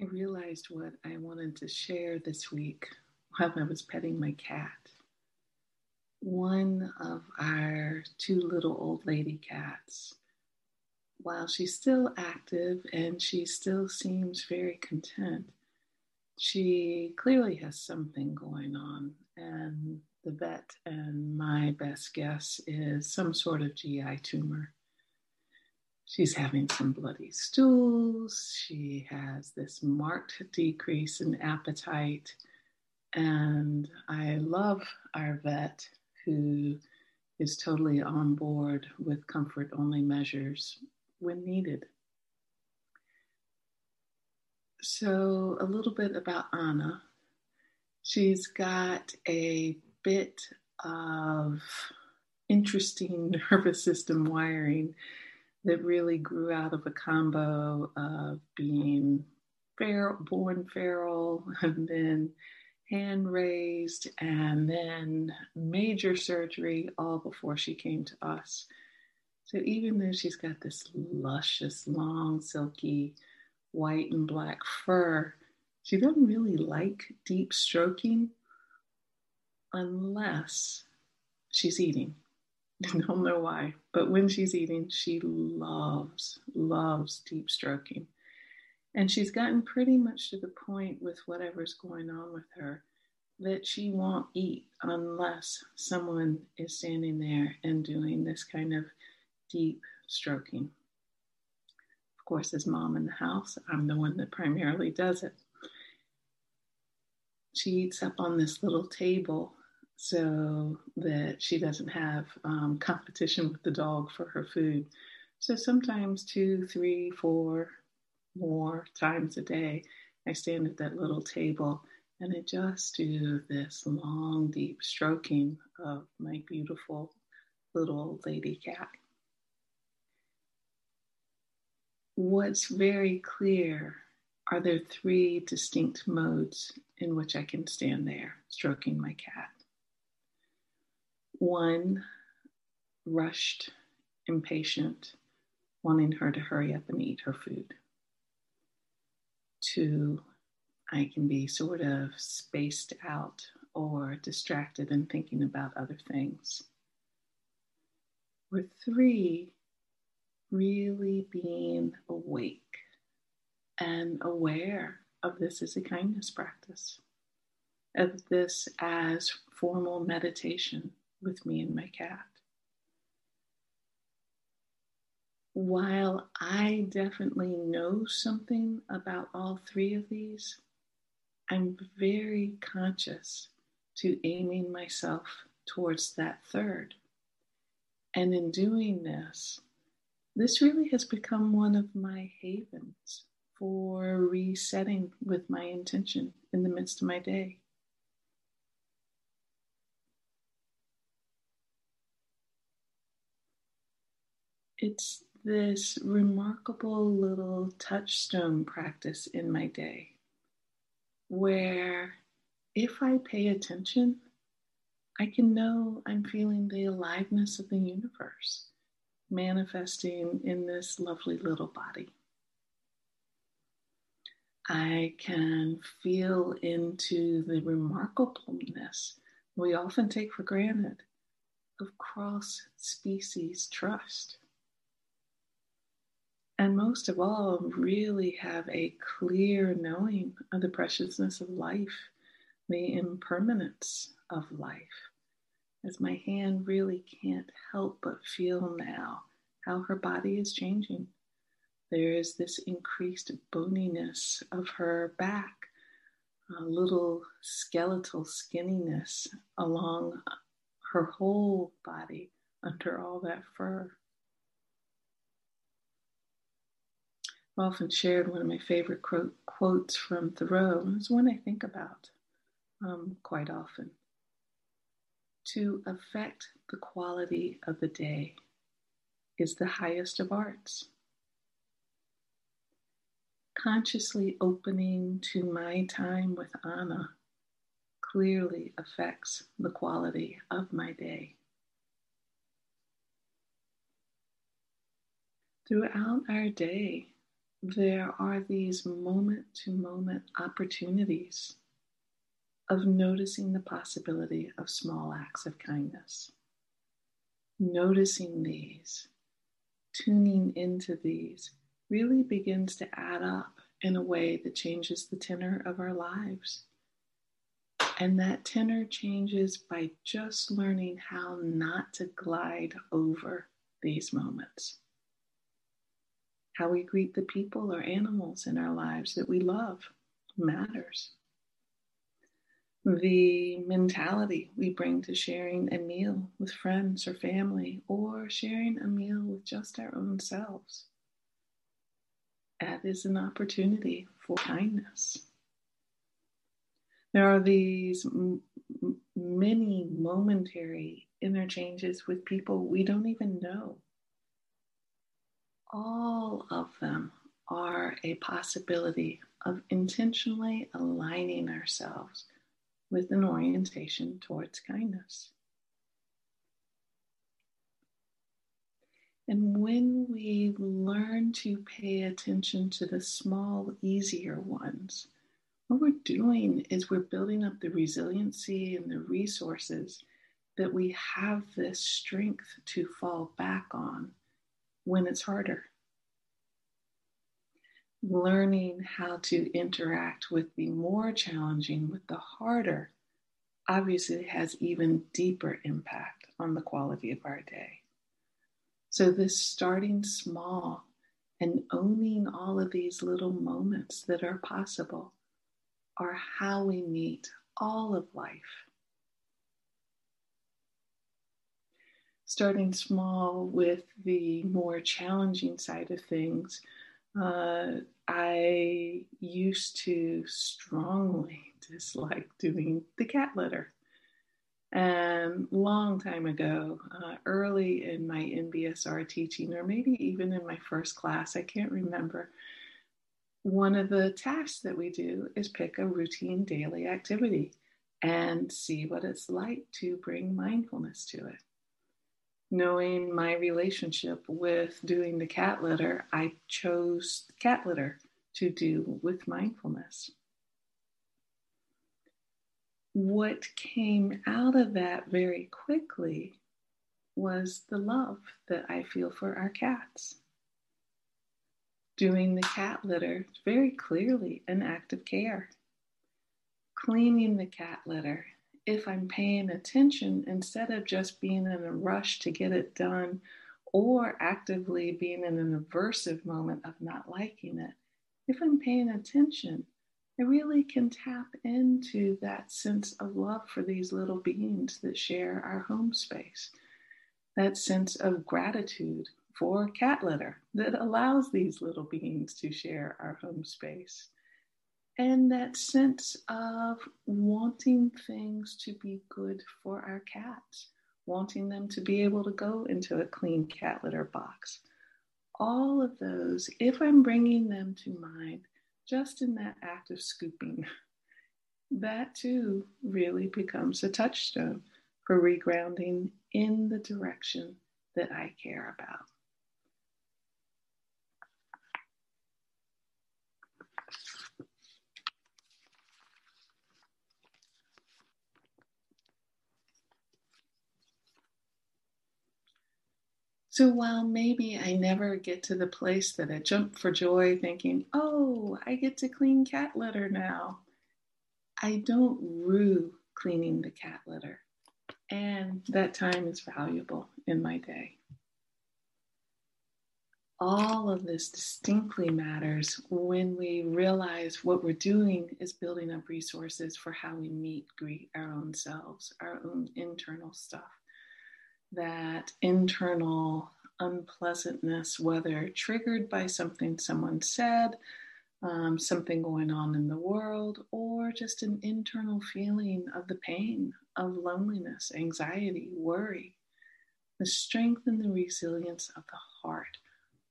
I realized what I wanted to share this week while I was petting my cat. One of our two little old lady cats, while she's still active and she still seems very content, she clearly has something going on. And the vet and my best guess is some sort of GI tumor she's having some bloody stools. She has this marked decrease in appetite. And I love our vet who is totally on board with comfort only measures when needed. So, a little bit about Anna. She's got a bit of interesting nervous system wiring that really grew out of a combo of being feral, born feral and then hand raised and then major surgery all before she came to us. So even though she's got this luscious, long, silky white and black fur, she doesn't really like deep stroking unless she's eating. don't know why, but when she's eating, she loves, loves deep stroking. And she's gotten pretty much to the point with whatever's going on with her that she won't eat unless someone is standing there and doing this kind of deep stroking. Of course, as mom in the house, I'm the one that primarily does it. She eats up on this little table so that she doesn't have um, competition with the dog for her food. So sometimes two, three, four more times a day, I stand at that little table and I just do this long, deep stroking of my beautiful little lady cat. What's very clear are there three distinct modes in which I can stand there stroking my cat. One, rushed, impatient, wanting her to hurry up and eat her food. Two, I can be sort of spaced out or distracted and thinking about other things. Or three, really being awake and aware of this as a kindness practice, of this as formal meditation with me and my cat. While I definitely know something about all three of these, I'm very conscious to aiming myself towards that third. And in doing this, this really has become one of my havens for resetting with my intention in the midst of my day. It's this remarkable little touchstone practice in my day where if I pay attention, I can know I'm feeling the aliveness of the universe manifesting in this lovely little body. I can feel into the remarkableness we often take for granted of cross species trust and most of all, really have a clear knowing of the preciousness of life, the impermanence of life. As my hand really can't help but feel now how her body is changing. There is this increased boniness of her back, a little skeletal skinniness along her whole body under all that fur. Often shared one of my favorite quote, quotes from Thoreau, it's one I think about um, quite often. To affect the quality of the day is the highest of arts. Consciously opening to my time with Anna clearly affects the quality of my day. Throughout our day, there are these moment to moment opportunities of noticing the possibility of small acts of kindness. Noticing these, tuning into these, really begins to add up in a way that changes the tenor of our lives. And that tenor changes by just learning how not to glide over these moments. How we greet the people or animals in our lives that we love matters. The mentality we bring to sharing a meal with friends or family, or sharing a meal with just our own selves. That is an opportunity for kindness. There are these m- many momentary interchanges with people we don't even know. All of them are a possibility of intentionally aligning ourselves with an orientation towards kindness. And when we learn to pay attention to the small, easier ones, what we're doing is we're building up the resiliency and the resources that we have this strength to fall back on when it's harder. Learning how to interact with the more challenging, with the harder, obviously has even deeper impact on the quality of our day. So, this starting small and owning all of these little moments that are possible are how we meet all of life. Starting small with the more challenging side of things, uh, I used to strongly dislike doing the cat litter. And long time ago, uh, early in my MBSR teaching, or maybe even in my first class, I can't remember, one of the tasks that we do is pick a routine daily activity and see what it's like to bring mindfulness to it. Knowing my relationship with doing the cat litter, I chose cat litter to do with mindfulness. What came out of that very quickly was the love that I feel for our cats doing the cat litter very clearly an act of care. Cleaning the cat litter, if I'm paying attention instead of just being in a rush to get it done or actively being in an aversive moment of not liking it, if I'm paying attention, I really can tap into that sense of love for these little beings that share our home space, that sense of gratitude for cat litter that allows these little beings to share our home space. And that sense of wanting things to be good for our cats, wanting them to be able to go into a clean cat litter box. All of those, if I'm bringing them to mind just in that act of scooping, that too really becomes a touchstone for regrounding in the direction that I care about. So while maybe I never get to the place that I jump for joy thinking, oh, I get to clean cat litter now, I don't rue cleaning the cat litter. And that time is valuable in my day. All of this distinctly matters when we realize what we're doing is building up resources for how we meet, greet our own selves, our own internal stuff that internal unpleasantness, whether triggered by something someone said, um, something going on in the world, or just an internal feeling of the pain of loneliness, anxiety, worry. The strength and the resilience of the heart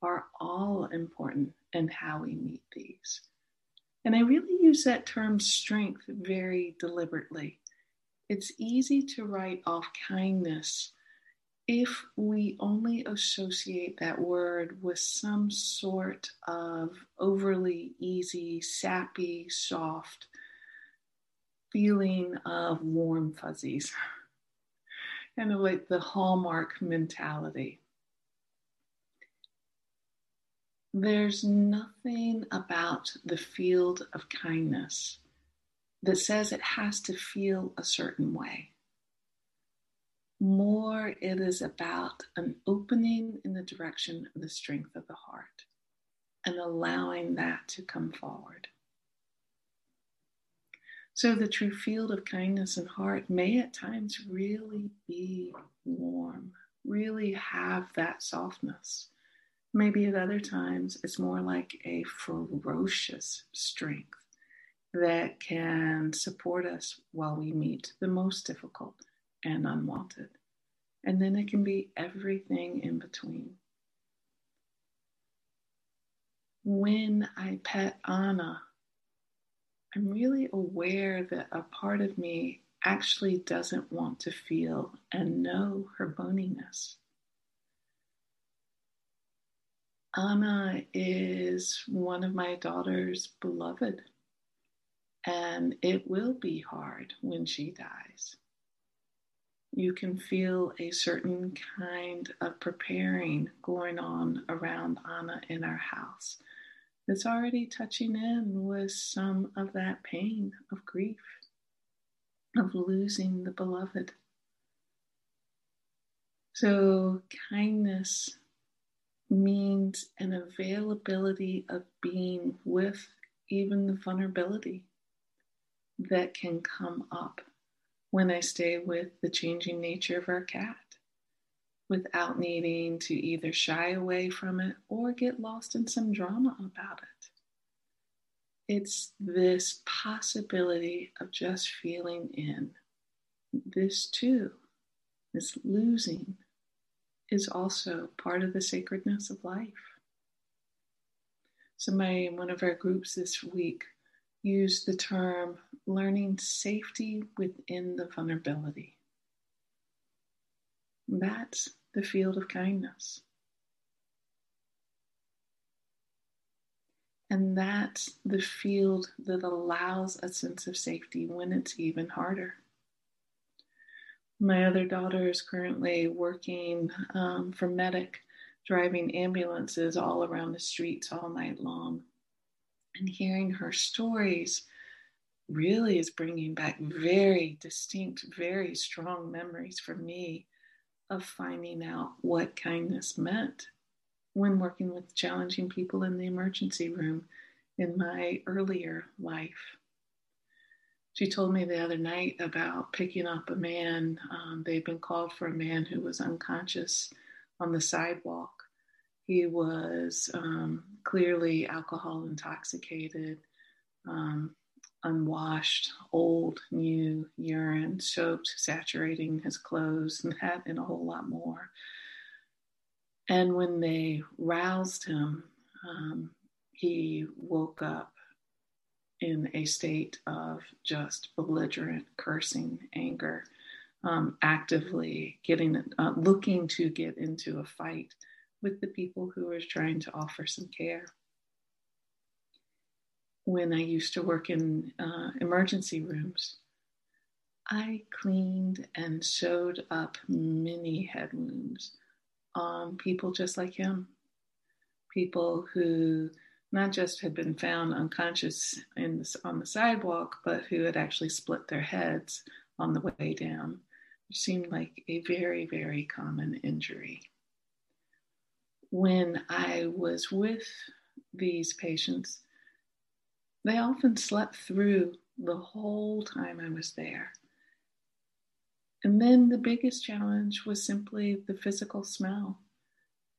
are all important in how we meet these. And I really use that term strength very deliberately. It's easy to write off kindness if we only associate that word with some sort of overly easy, sappy, soft feeling of warm fuzzies, kind of like the hallmark mentality. There's nothing about the field of kindness that says it has to feel a certain way. More, it is about an opening in the direction of the strength of the heart and allowing that to come forward. So, the true field of kindness and heart may at times really be warm, really have that softness. Maybe at other times it's more like a ferocious strength that can support us while we meet the most difficult and unwanted. And then it can be everything in between. When I pet Anna, I'm really aware that a part of me actually doesn't want to feel and know her boniness. Anna is one of my daughter's beloved, and it will be hard when she dies you can feel a certain kind of preparing going on around Anna in our house It's already touching in with some of that pain of grief, of losing the beloved. So, kindness means an availability of being with even the vulnerability that can come up when I stay with the changing nature of our cat without needing to either shy away from it or get lost in some drama about it. It's this possibility of just feeling in. This too, this losing, is also part of the sacredness of life. Somebody in one of our groups this week used the term learning safety within the vulnerability. That's the field of kindness. And that's the field that allows a sense of safety when it's even harder. My other daughter is currently working um, for Medic, driving ambulances all around the streets all night long. And hearing her stories really is bringing back very distinct, very strong memories for me of finding out what kindness meant when working with challenging people in the emergency room in my earlier life. She told me the other night about picking up a man. Um, they'd been called for a man who was unconscious on the sidewalk. He was um, clearly alcohol intoxicated. Um, unwashed, old, new urine soaked, saturating his clothes, and that and a whole lot more. And when they roused him, um, he woke up in a state of just belligerent cursing, anger, um, actively getting, uh, looking to get into a fight with the people who were trying to offer some care when I used to work in uh, emergency rooms, I cleaned and sewed up many head wounds on people just like him. People who not just had been found unconscious in on the sidewalk, but who had actually split their heads on the way down, which seemed like a very, very common injury. When I was with these patients, they often slept through the whole time I was there. And then the biggest challenge was simply the physical smell.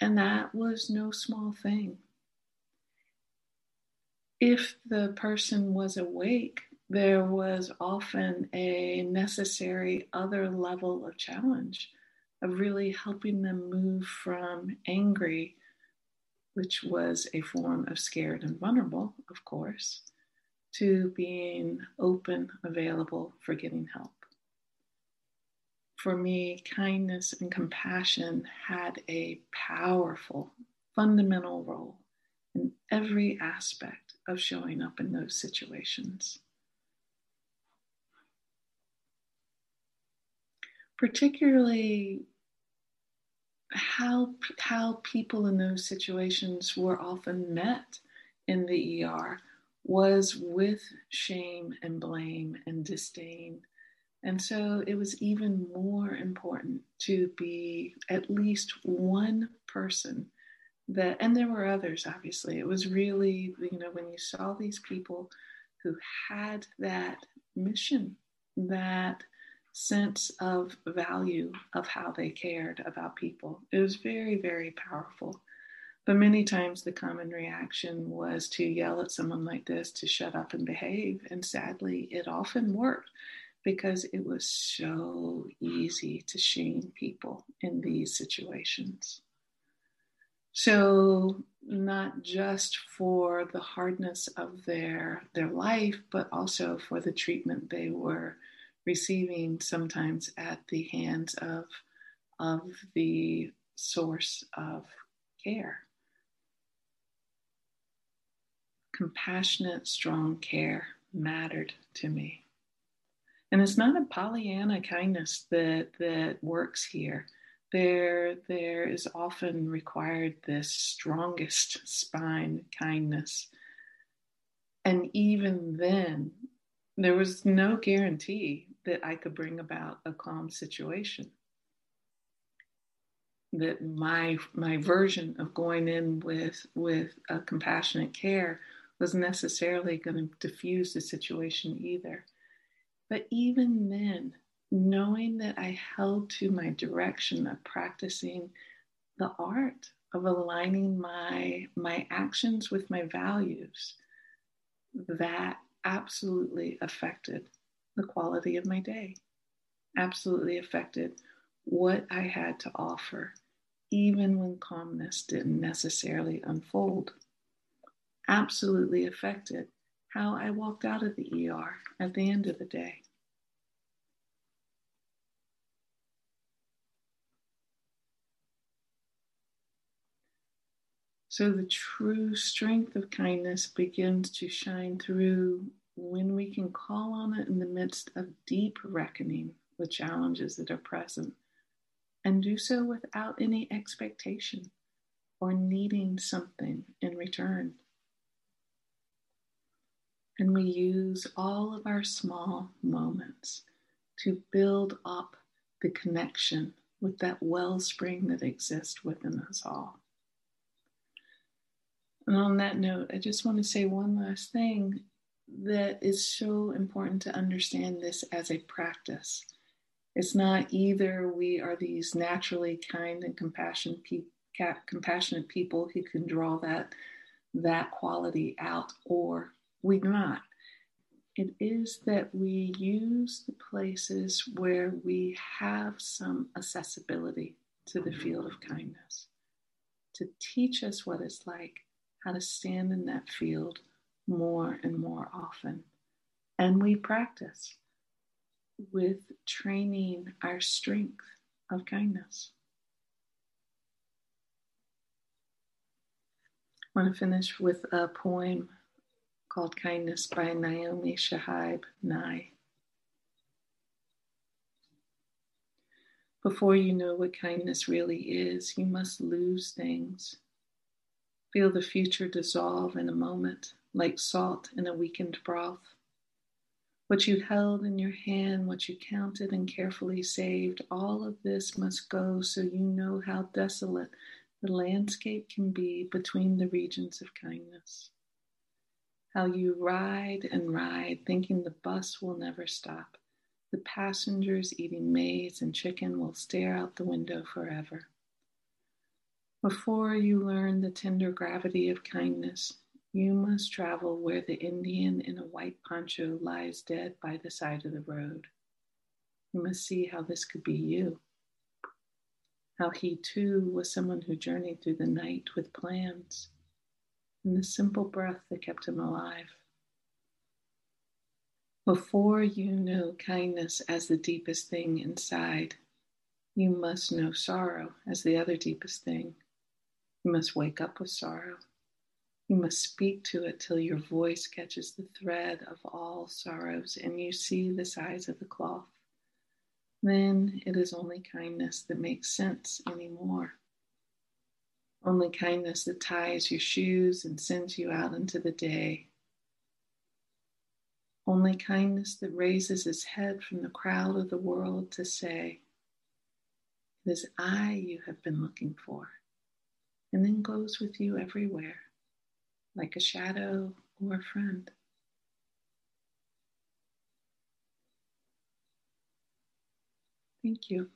And that was no small thing. If the person was awake, there was often a necessary other level of challenge of really helping them move from angry, which was a form of scared and vulnerable, of course, to being open, available for getting help. for me, kindness and compassion had a powerful, fundamental role in every aspect of showing up in those situations. Particularly how, how people in those situations were often met in the ER was with shame and blame and disdain. And so it was even more important to be at least one person that, and there were others, obviously. It was really, you know, when you saw these people who had that mission, that sense of value of how they cared about people, it was very, very powerful. But many times the common reaction was to yell at someone like this to shut up and behave. And sadly, it often worked because it was so easy to shame people in these situations. So, not just for the hardness of their, their life, but also for the treatment they were receiving sometimes at the hands of, of the source of care. compassionate, strong care mattered to me. And it's not a Pollyanna kindness that, that works here. There, there is often required this strongest spine kindness. And even then, there was no guarantee that I could bring about a calm situation. That my my version of going in with with a compassionate care was necessarily going to diffuse the situation either. But even then, knowing that I held to my direction of practicing the art of aligning my my actions with my values, that absolutely affected the quality of my day. Absolutely affected what I had to offer, even when calmness didn't necessarily unfold absolutely affected how I walked out of the ER at the end of the day. So the true strength of kindness begins to shine through when we can call on it in the midst of deep reckoning with challenges that are present and do so without any expectation or needing something in return. And we use all of our small moments to build up the connection with that wellspring that exists within us all. And on that note, I just want to say one last thing that is so important to understand this as a practice. It's not either we are these naturally kind and compassionate, pe- compassionate people who can draw that, that quality out, or we're not. It is that we use the places where we have some accessibility to the field of kindness to teach us what it's like how to stand in that field more and more often. And we practice with training our strength of kindness. I want to finish with a poem called Kindness by Naomi Shihab Nye. Before you know what kindness really is, you must lose things. Feel the future dissolve in a moment, like salt in a weakened broth. What you held in your hand, what you counted and carefully saved, all of this must go so you know how desolate the landscape can be between the regions of kindness how you ride and ride, thinking the bus will never stop. The passengers eating maize and chicken will stare out the window forever. Before you learn the tender gravity of kindness, you must travel where the Indian in a white poncho lies dead by the side of the road. You must see how this could be you. How he too was someone who journeyed through the night with plans and the simple breath that kept him alive. Before you know kindness as the deepest thing inside, You must know sorrow as the other deepest thing. You must wake up with sorrow. You must speak to it till your voice catches the thread of all sorrows and you see the size of the cloth. Then it is only kindness that makes sense anymore. Only kindness that ties your shoes and sends you out into the day. Only kindness that raises its head from the crowd of the world to say, It is I you have been looking for, and then goes with you everywhere like a shadow or a friend. Thank you.